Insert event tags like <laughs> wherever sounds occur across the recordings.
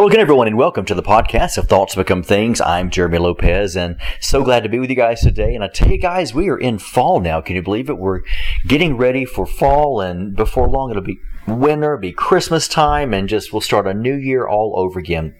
Hello again, everyone, and welcome to the podcast of Thoughts Become Things. I'm Jeremy Lopez, and so glad to be with you guys today. And I tell you guys, we are in fall now. Can you believe it? We're getting ready for fall, and before long, it'll be winter, be Christmas time, and just we'll start a new year all over again.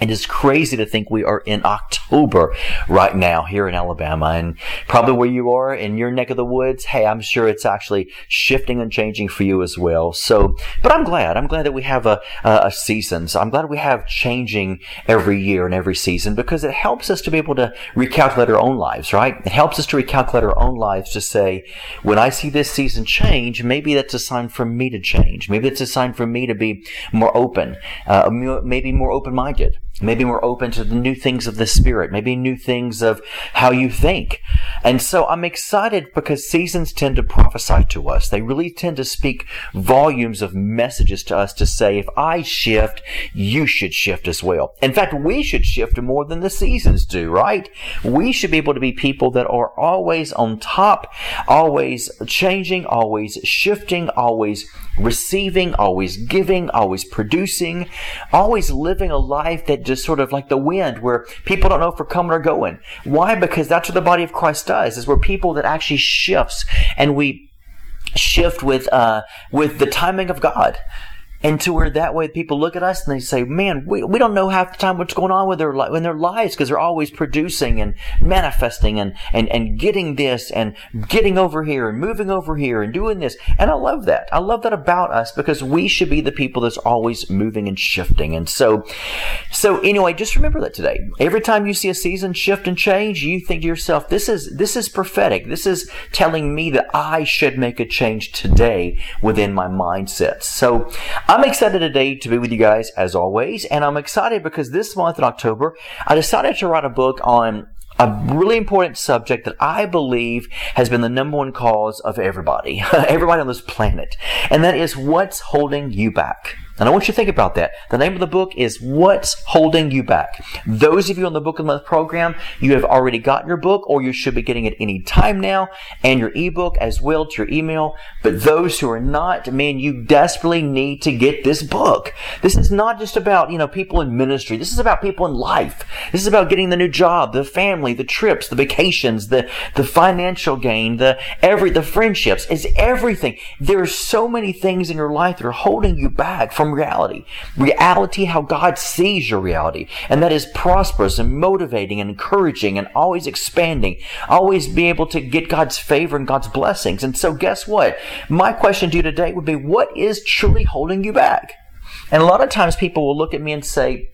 It is crazy to think we are in October right now here in Alabama and probably where you are in your neck of the woods. Hey, I'm sure it's actually shifting and changing for you as well. So, but I'm glad. I'm glad that we have a, a, season. So I'm glad we have changing every year and every season because it helps us to be able to recalculate our own lives, right? It helps us to recalculate our own lives to say, when I see this season change, maybe that's a sign for me to change. Maybe it's a sign for me to be more open, uh, maybe more open-minded. Maybe we're open to the new things of the Spirit, maybe new things of how you think. And so I'm excited because seasons tend to prophesy to us. They really tend to speak volumes of messages to us to say, if I shift, you should shift as well. In fact, we should shift more than the seasons do, right? We should be able to be people that are always on top, always changing, always shifting, always receiving, always giving, always producing, always living a life that just sort of like the wind where people don't know if we're coming or going. Why? Because that's what the body of Christ does, is we're people that actually shifts and we shift with, uh, with the timing of God and to where that way people look at us and they say, man, we, we don't know half the time what's going on with their, in their lives because they're always producing and manifesting and, and, and getting this and getting over here and moving over here and doing this. And I love that. I love that about us because we should be the people that's always moving and shifting. And so, so anyway, just remember that today. Every time you see a season shift and change, you think to yourself, this is, this is prophetic. This is telling me that I should make a change today within my mindset. So I'm excited today to be with you guys as always, and I'm excited because this month in October, I decided to write a book on a really important subject that I believe has been the number one cause of everybody, <laughs> everybody on this planet, and that is what's holding you back. And I want you to think about that. The name of the book is What's Holding You Back. Those of you on the Book of the Month program, you have already gotten your book or you should be getting it any time now and your ebook as well to your email. But those who are not, man, you desperately need to get this book. This is not just about, you know, people in ministry. This is about people in life. This is about getting the new job, the family, the trips, the vacations, the, the financial gain, the every, the friendships. It's everything. There are so many things in your life that are holding you back from reality. Reality, how God sees your reality. And that is prosperous and motivating and encouraging and always expanding. Always be able to get God's favor and God's blessings. And so guess what? My question to you today would be, what is truly holding you back? And a lot of times people will look at me and say,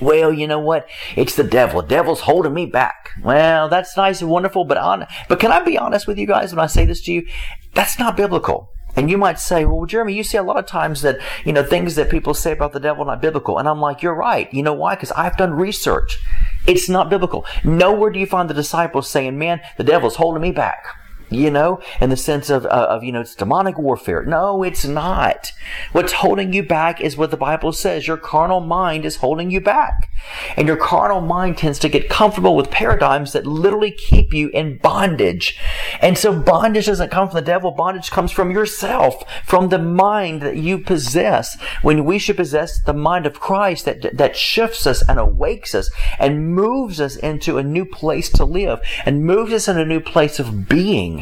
well, you know what? It's the devil. The devil's holding me back. Well, that's nice and wonderful, but on, but can I be honest with you guys when I say this to you? That's not biblical. And you might say, well, Jeremy, you see a lot of times that, you know, things that people say about the devil are not biblical. And I'm like, you're right. You know why? Because I've done research. It's not biblical. Nowhere do you find the disciples saying, man, the devil's holding me back you know, in the sense of, uh, of, you know, it's demonic warfare. No, it's not. What's holding you back is what the Bible says. Your carnal mind is holding you back. And your carnal mind tends to get comfortable with paradigms that literally keep you in bondage. And so bondage doesn't come from the devil. Bondage comes from yourself, from the mind that you possess. When we should possess the mind of Christ that, that shifts us and awakes us and moves us into a new place to live and moves us in a new place of being.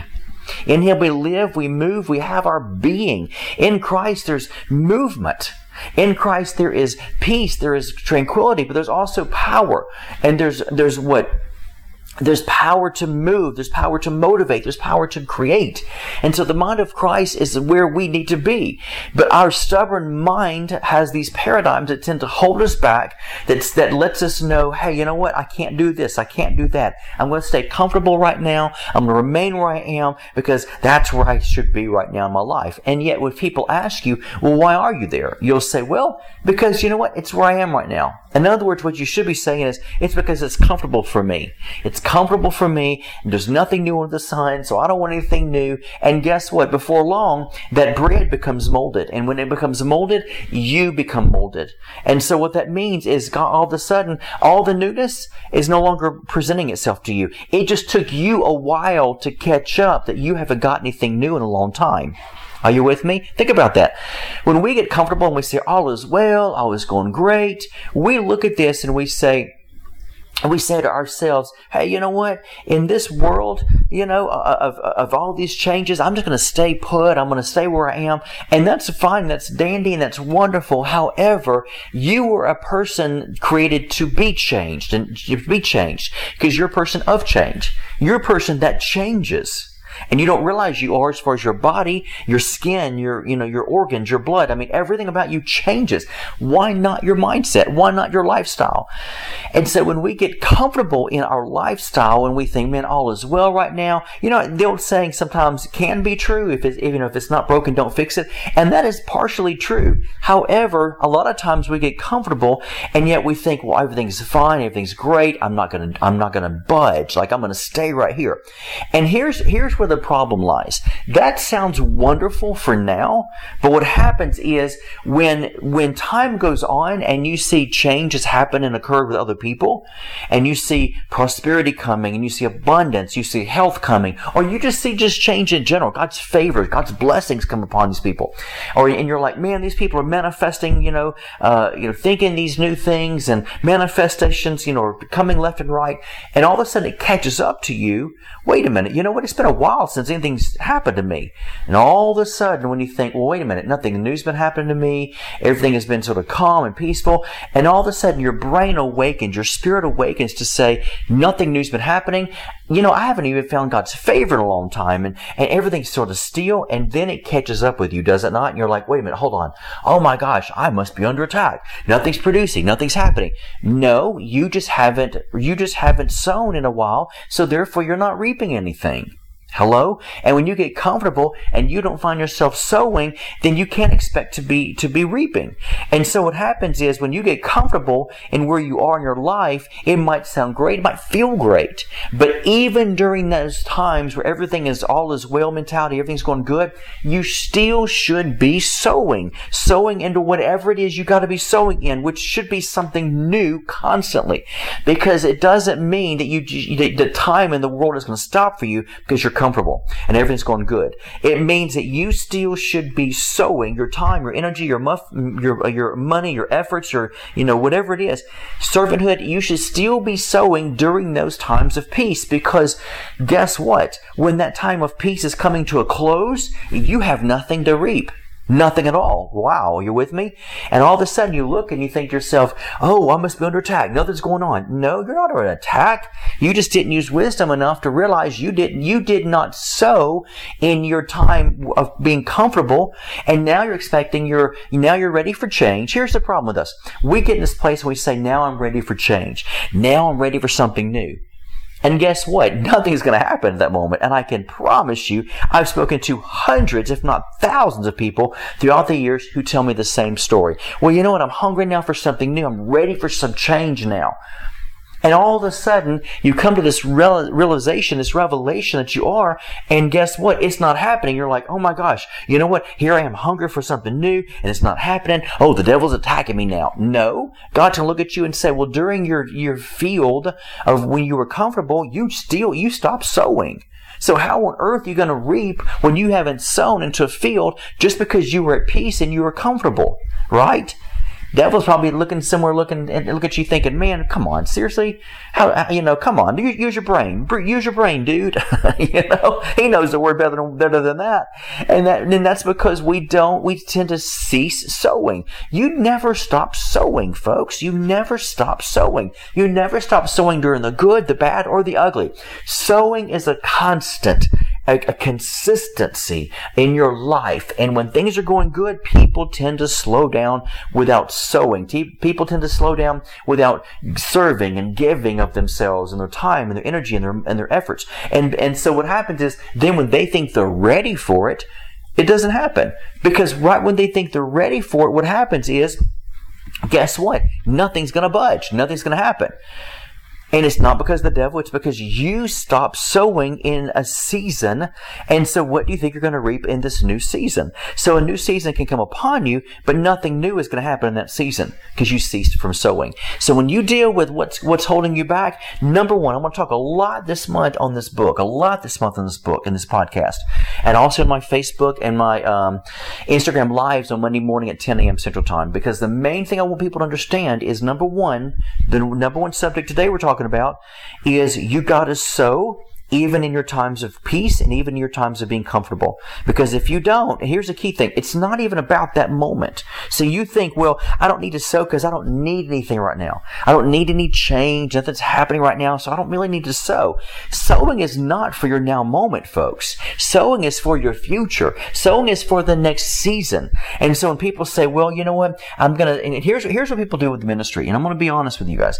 In Him we live, we move, we have our being. In Christ there's movement. In Christ there is peace, there is tranquility, but there's also power. And there's, there's what? There's power to move, there's power to motivate, there's power to create. And so the mind of Christ is where we need to be. But our stubborn mind has these paradigms that tend to hold us back, that's, that lets us know, hey, you know what? I can't do this. I can't do that. I'm going to stay comfortable right now. I'm going to remain where I am because that's where I should be right now in my life. And yet when people ask you, well, why are you there? You'll say, well, because you know what? It's where I am right now. In other words, what you should be saying is, it's because it's comfortable for me. It's comfortable for me. there's nothing new under the sun, so I don't want anything new. And guess what? Before long, that bread becomes molded. And when it becomes molded, you become molded. And so what that means is God, all of a sudden, all the newness is no longer presenting itself to you. It just took you a while to catch up that you haven't got anything new in a long time. Are you with me? Think about that. When we get comfortable and we say, all is well, all is going great, we look at this and we say, we say to ourselves, hey, you know what? In this world, you know, of, of all these changes, I'm just going to stay put. I'm going to stay where I am. And that's fine. That's dandy and that's wonderful. However, you were a person created to be changed and to be changed because you're a person of change. You're a person that changes and you don't realize you are as far as your body, your skin, your, you know, your organs, your blood. I mean, everything about you changes. Why not your mindset? Why not your lifestyle? And so when we get comfortable in our lifestyle and we think, man, all is well right now, you know, the old saying sometimes can be true. If it's, even if it's not broken, don't fix it. And that is partially true. However, a lot of times we get comfortable and yet we think, well, everything's fine. Everything's great. I'm not to, I'm not to budge. Like I'm to stay right here. And here's, here's where the problem lies. That sounds wonderful for now, but what happens is when when time goes on and you see changes happen and occur with other people, and you see prosperity coming, and you see abundance, you see health coming, or you just see just change in general, God's favor, God's blessings come upon these people, or and you're like, man, these people are manifesting, you know, uh, you know, thinking these new things and manifestations, you know, are coming left and right, and all of a sudden it catches up to you. Wait a minute, you know what? It's been a while while since anything's happened to me. And all of a sudden, when you think, well, wait a minute, nothing new's been happening to me, everything has been sort of calm and peaceful, and all of a sudden your brain awakens, your spirit awakens to say, nothing new's been happening. You know, I haven't even found God's favor in a long time, and, and everything's sort of still, and then it catches up with you, does it not? And you're like, wait a minute, hold on. Oh my gosh, I must be under attack. Nothing's producing, nothing's happening. No, you just haven't, you just haven't sown in a while, so therefore you're not reaping anything. Hello? And when you get comfortable and you don't find yourself sowing, then you can't expect to be, to be reaping. And so what happens is when you get comfortable in where you are in your life, it might sound great, it might feel great. But even during those times where everything is all is well mentality, everything's going good, you still should be sowing. Sowing into whatever it is you got to be sowing in, which should be something new constantly. Because it doesn't mean that you, the time in the world is going to stop for you because you're comfortable and everything's going good. It means that you still should be sowing your time, your energy, your muff, your uh, your money, your efforts, your you know whatever it is, servanthood. You should still be sowing during those times of peace because guess what? When that time of peace is coming to a close, you have nothing to reap. Nothing at all. Wow, you with me? And all of a sudden you look and you think to yourself, oh, I must be under attack. Nothing's going on. No, you're not under attack. You just didn't use wisdom enough to realize you didn't, you did not sow in your time of being comfortable. And now you're expecting your, now you're ready for change. Here's the problem with us. We get in this place and we say, now I'm ready for change. Now I'm ready for something new. And guess what? <laughs> Nothing's going to happen at that moment. And I can promise you, I've spoken to hundreds, if not thousands of people throughout the years who tell me the same story. Well, you know what? I'm hungry now for something new. I'm ready for some change now. And all of a sudden, you come to this real, realization, this revelation that you are, and guess what? It's not happening. You're like, oh my gosh, you know what? Here I am hungry for something new, and it's not happening. Oh, the devil's attacking me now. No. God can look at you and say, well, during your, your field of when you were comfortable, you still, you stopped sowing. So how on earth are you going to reap when you haven't sown into a field just because you were at peace and you were comfortable? Right? Devil's probably looking somewhere, looking and look at you, thinking, "Man, come on, seriously? How, you know? Come on, use your brain. Use your brain, dude. <laughs> you know, he knows the word better than better than that. And that, and that's because we don't. We tend to cease sowing. You never stop sowing, folks. You never stop sowing. You never stop sowing during the good, the bad, or the ugly. Sowing is a constant a, a, consistency in your life. And when things are going good, people tend to slow down without sowing. People tend to slow down without serving and giving of themselves and their time and their energy and their, and their efforts. And, and so what happens is then when they think they're ready for it, it doesn't happen. Because right when they think they're ready for it, what happens is, guess what? Nothing's going to budge. Nothing's going to happen. And it's not because the devil, it's because you stopped sowing in a season. And so what do you think you're going to reap in this new season? So a new season can come upon you, but nothing new is going to happen in that season because you ceased from sowing. So when you deal with what's, what's holding you back, number one, I'm going to talk a lot this month on this book, a lot this month on this book, in this podcast, and also in my Facebook and my um, Instagram lives on Monday morning at 10 a.m. Central Time because the main thing I want people to understand is number one, the number one subject today we're talking talking about is you got to sow even in your times of peace and even in your times of being comfortable. Because if you don't, here's the key thing. It's not even about that moment. So you think, well, I don't need to sow because I don't need anything right now. I don't need any change. Nothing's happening right now. So I don't really need to sow. Sowing is not for your now moment, folks. Sowing is for your future. Sowing is for the next season. And so when people say, well, you know what? I'm going to, and here's, here's what people do with the ministry. And I'm going to be honest with you guys.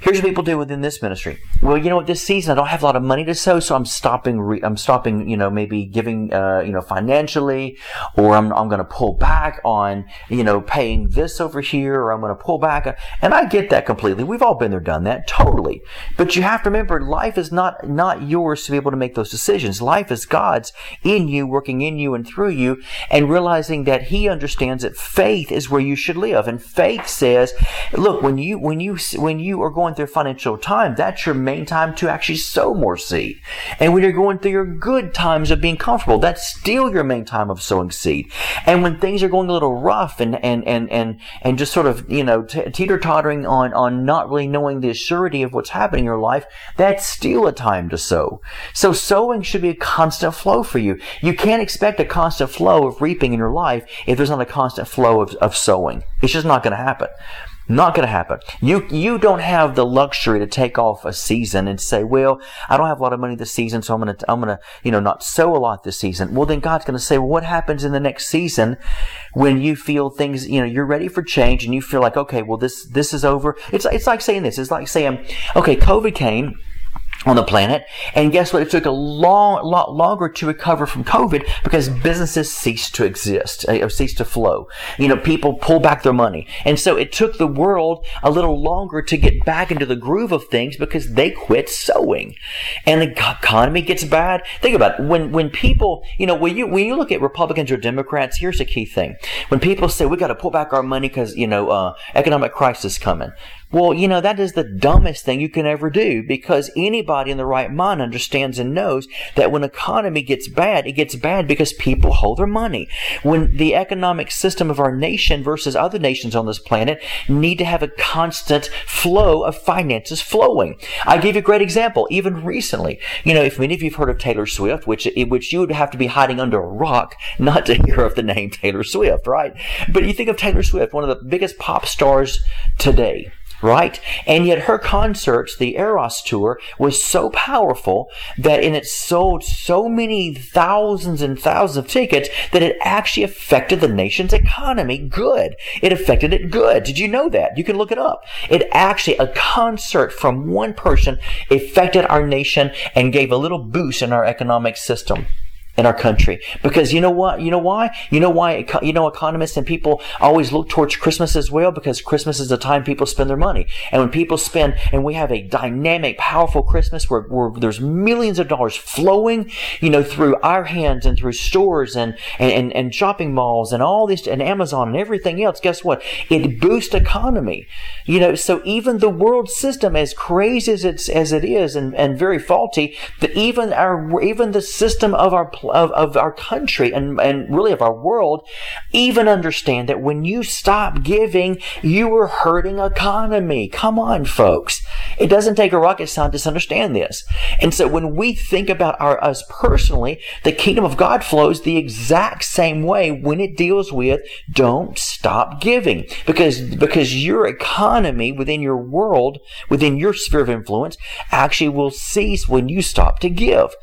Here's what people do within this ministry. Well, you know what? This season I don't have a lot of money to so, so I'm stopping, re- I'm stopping, you know, maybe giving, uh, you know, financially, or I'm, I'm going to pull back on, you know, paying this over here, or I'm going to pull back. And I get that completely. We've all been there, done that, totally. But you have to remember, life is not, not yours to be able to make those decisions. Life is God's in you, working in you and through you, and realizing that He understands that faith is where you should live. And faith says, look, when you, when you, when you are going through financial time, that's your main time to actually sow more seed seed. And when you're going through your good times of being comfortable, that's still your main time of sowing seed. And when things are going a little rough and, and, and, and, and just sort of, you know, t- teeter tottering on, on not really knowing the surety of what's happening in your life, that's still a time to sow. So sowing should be a constant flow for you. You can't expect a constant flow of reaping in your life if there's not a constant flow of, of sowing. It's just not going to happen. Not going to happen. You you don't have the luxury to take off a season and say, "Well, I don't have a lot of money this season, so I'm going to I'm going to you know not sow a lot this season." Well, then God's going to say, "Well, what happens in the next season when you feel things you know you're ready for change and you feel like, okay, well this this is over." It's it's like saying this. It's like saying, "Okay, COVID came." On the planet. And guess what? It took a long, lot longer to recover from COVID because businesses ceased to exist, uh, ceased to flow. You know, people pull back their money. And so it took the world a little longer to get back into the groove of things because they quit sowing. And the economy gets bad. Think about it. When, when people, you know, when you, when you look at Republicans or Democrats, here's the key thing. When people say we got to pull back our money because, you know, uh, economic crisis coming. Well, you know, that is the dumbest thing you can ever do because anybody in the right mind understands and knows that when economy gets bad, it gets bad because people hold their money. When the economic system of our nation versus other nations on this planet need to have a constant flow of finances flowing. I give you a great example. Even recently, you know, if many of you've heard of Taylor Swift, which, which you would have to be hiding under a rock not to <laughs> hear of the name Taylor Swift, right? But you think of Taylor Swift, one of the biggest pop stars today right? And yet her concerts, the Eras tour, was so powerful that it sold so many thousands and thousands of tickets that it actually affected the nation's economy good. It affected it good. Did you know that? You can look it up. It actually, a concert from one person affected our nation and gave a little boost in our economic system in our country. Because you know what? You know why? You know why? You know, economists and people always look towards Christmas as well because Christmas is the time people spend their money. And when people spend, and we have a dynamic, powerful Christmas where, where there's millions of dollars flowing, you know, through our hands and through stores and, and, and shopping malls and all this and Amazon and everything else. Guess what? It boosts economy. You know, so even the world system, as crazy as it's, as it is and, and very faulty, that even our, even the system of our of, of our country and, and really of our world even understand that when you stop giving, you are hurting economy. Come on, folks. It doesn't take a rocket scientist to understand this. And so when we think about our, us personally, the kingdom of God flows the exact same way when it deals with don't stop giving because, because your economy within your world, within your sphere of influence actually will cease when you stop to give.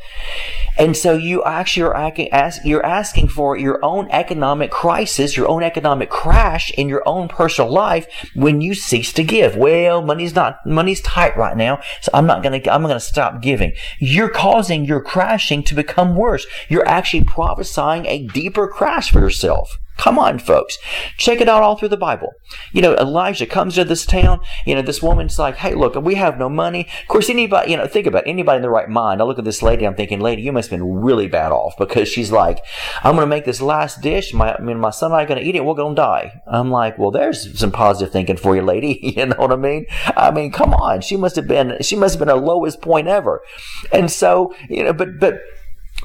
And so you actually asking, you're asking for your own economic crisis, your own economic crash in your own personal life when you cease to give. Well, money's not, money's tight right now, so I'm not gonna, I'm gonna stop giving. You're causing your crashing to become worse. You're actually prophesying a deeper crash for yourself. Come on, folks. Check it out all through the Bible. You know, Elijah comes to this town. You know, this woman's like, hey, look, we have no money. Of course, anybody, you know, think about it, anybody in the right mind. I look at this lady, I'm thinking, lady, you must have been really bad off because she's like, I'm going to make this last dish. My, I mean, my son and I are going to eat it. We're going to die. I'm like, well, there's some positive thinking for you, lady. <laughs> you know what I mean? I mean, come on. She must have been, she must have been her lowest point ever. And so, you know, but, but,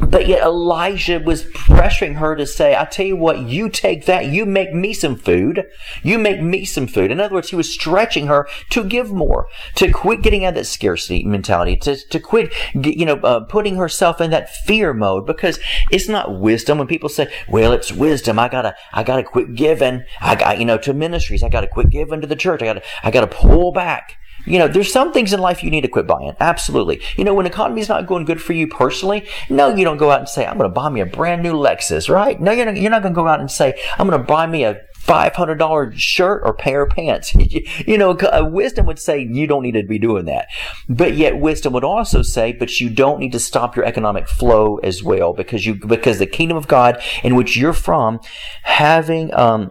but yet Elijah was pressuring her to say, I tell you what, you take that, you make me some food. You make me some food. In other words, he was stretching her to give more, to quit getting out of that scarcity mentality, to, to quit, you know, uh, putting herself in that fear mode because it's not wisdom. When people say, well, it's wisdom. I gotta, I gotta quit giving. I got, you know, to ministries. I gotta quit giving to the church. I gotta, I gotta pull back. You know, there's some things in life you need to quit buying. Absolutely. You know, when economy's not going good for you personally, no, you don't go out and say, I'm going to buy me a brand new Lexus, right? No, you're not, you're not going to go out and say, I'm going to buy me a $500 shirt or pair of pants. <laughs> you know, wisdom would say you don't need to be doing that. But yet wisdom would also say, but you don't need to stop your economic flow as well because you, because the kingdom of God in which you're from, having, um,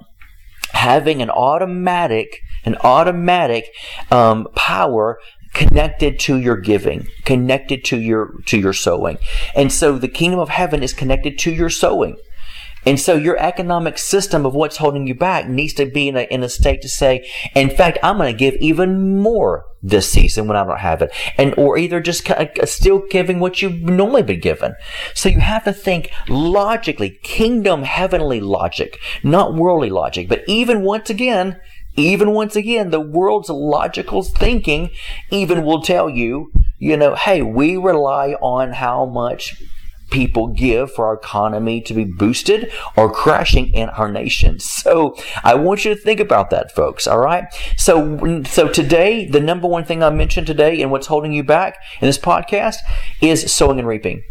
having an automatic, an automatic um, power connected to your giving connected to your to your sowing and so the kingdom of heaven is connected to your sowing and so your economic system of what's holding you back needs to be in a, in a state to say, in fact, I'm going to give even more this season when I don't have it. And, or either just uh, still giving what you've normally been given. So you have to think logically, kingdom heavenly logic, not worldly logic. But even once again, even once again, the world's logical thinking even will tell you, you know, hey, we rely on how much people give for our economy to be boosted or crashing in our nation. So I want you to think about that, folks. All right. So, so today, the number one thing I mentioned today and what's holding you back in this podcast is sowing and reaping.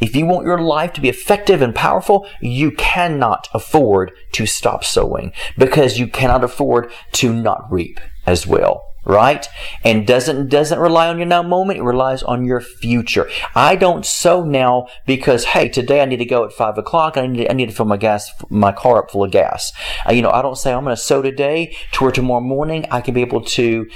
If you want your life to be effective and powerful, you cannot afford to stop sowing because you cannot afford to not reap as well right? And doesn't doesn't rely on your now moment, it relies on your future. I don't sow now because hey, today I need to go at five o'clock. I need to, I need to fill my gas my car up full of gas. Uh, you know, I don't say I'm going to sow today to where tomorrow morning I can be able to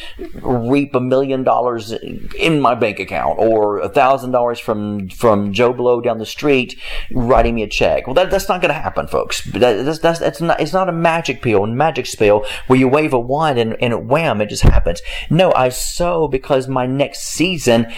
reap a million dollars in my bank account or a thousand dollars from from Joe Blow down the street writing me a check. Well, that, that's not going to happen, folks. That, that's, that's, that's not it's not a magic pill, magic spell where you wave a wand and, and wham, it just happens. No, I sow because my next season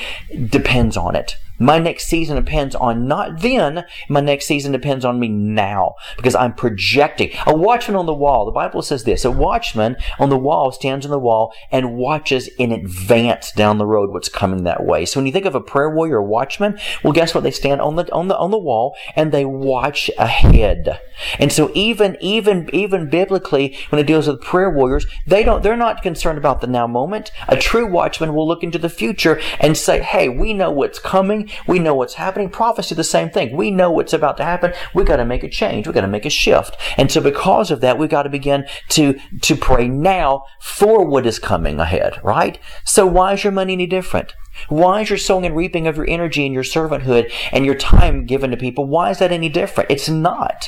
depends on it. My next season depends on not then, my next season depends on me now because I'm projecting. A watchman on the wall, the Bible says this, a watchman on the wall stands on the wall and watches in advance down the road what's coming that way. So when you think of a prayer warrior or watchman, well guess what? They stand on the on the on the wall and they watch ahead. And so even even even biblically when it deals with prayer warriors, they don't they're not concerned about the now moment. A true watchman will look into the future and say, "Hey, we know what's coming. We know what's happening. Prophecy, the same thing. We know what's about to happen. We got to make a change. We got to make a shift. And so because of that, we got to begin to, to pray now for what is coming ahead, right? So why is your money any different? Why is your sowing and reaping of your energy and your servanthood and your time given to people? Why is that any different? It's not.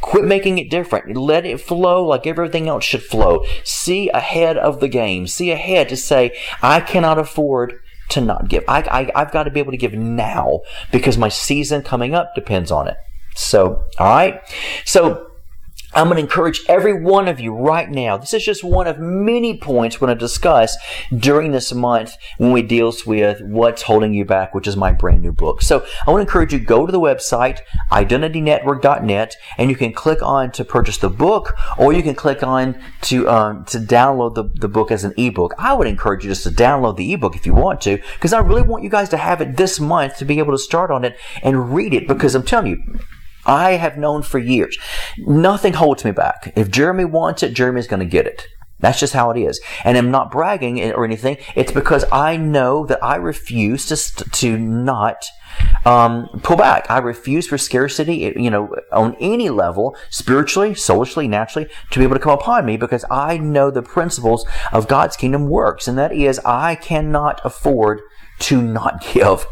Quit making it different. Let it flow like everything else should flow. See ahead of the game. See ahead to say, I cannot afford to not give. I, I, I've got to be able to give now because my season coming up depends on it. So, all right. So, I'm going to encourage every one of you right now. This is just one of many points we're going to discuss during this month when we deals with what's holding you back, which is my brand new book. So I want to encourage you go to the website identitynetwork.net and you can click on to purchase the book or you can click on to um, to download the, the book as an ebook. I would encourage you just to download the ebook if you want to because I really want you guys to have it this month to be able to start on it and read it because I'm telling you I have known for years. Nothing holds me back. If Jeremy wants it, Jeremy's going to get it. That's just how it is. And I'm not bragging or anything. It's because I know that I refuse to, to not um, pull back. I refuse for scarcity, you know, on any level, spiritually, soulishly, naturally, to be able to come upon me because I know the principles of God's kingdom works. And that is, I cannot afford to not <laughs> give.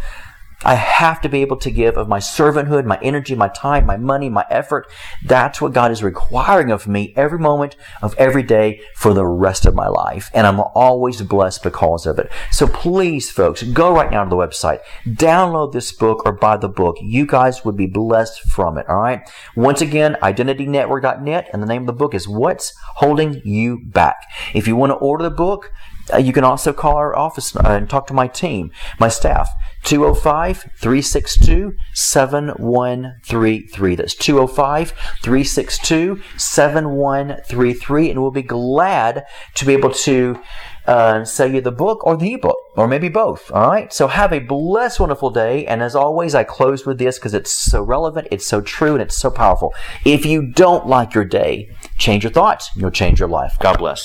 I have to be able to give of my servanthood, my energy, my time, my money, my effort. That's what God is requiring of me every moment of every day for the rest of my life. And I'm always blessed because of it. So please, folks, go right now to the website, download this book or buy the book. You guys would be blessed from it. All right. Once again, identitynetwork.net and the name of the book is What's Holding You Back. If you want to order the book, uh, you can also call our office uh, and talk to my team, my staff, 205 362 7133. That's 205 362 7133. And we'll be glad to be able to uh, sell you the book or the ebook, or maybe both. All right. So have a blessed, wonderful day. And as always, I close with this because it's so relevant, it's so true, and it's so powerful. If you don't like your day, change your thoughts. You'll change your life. God bless.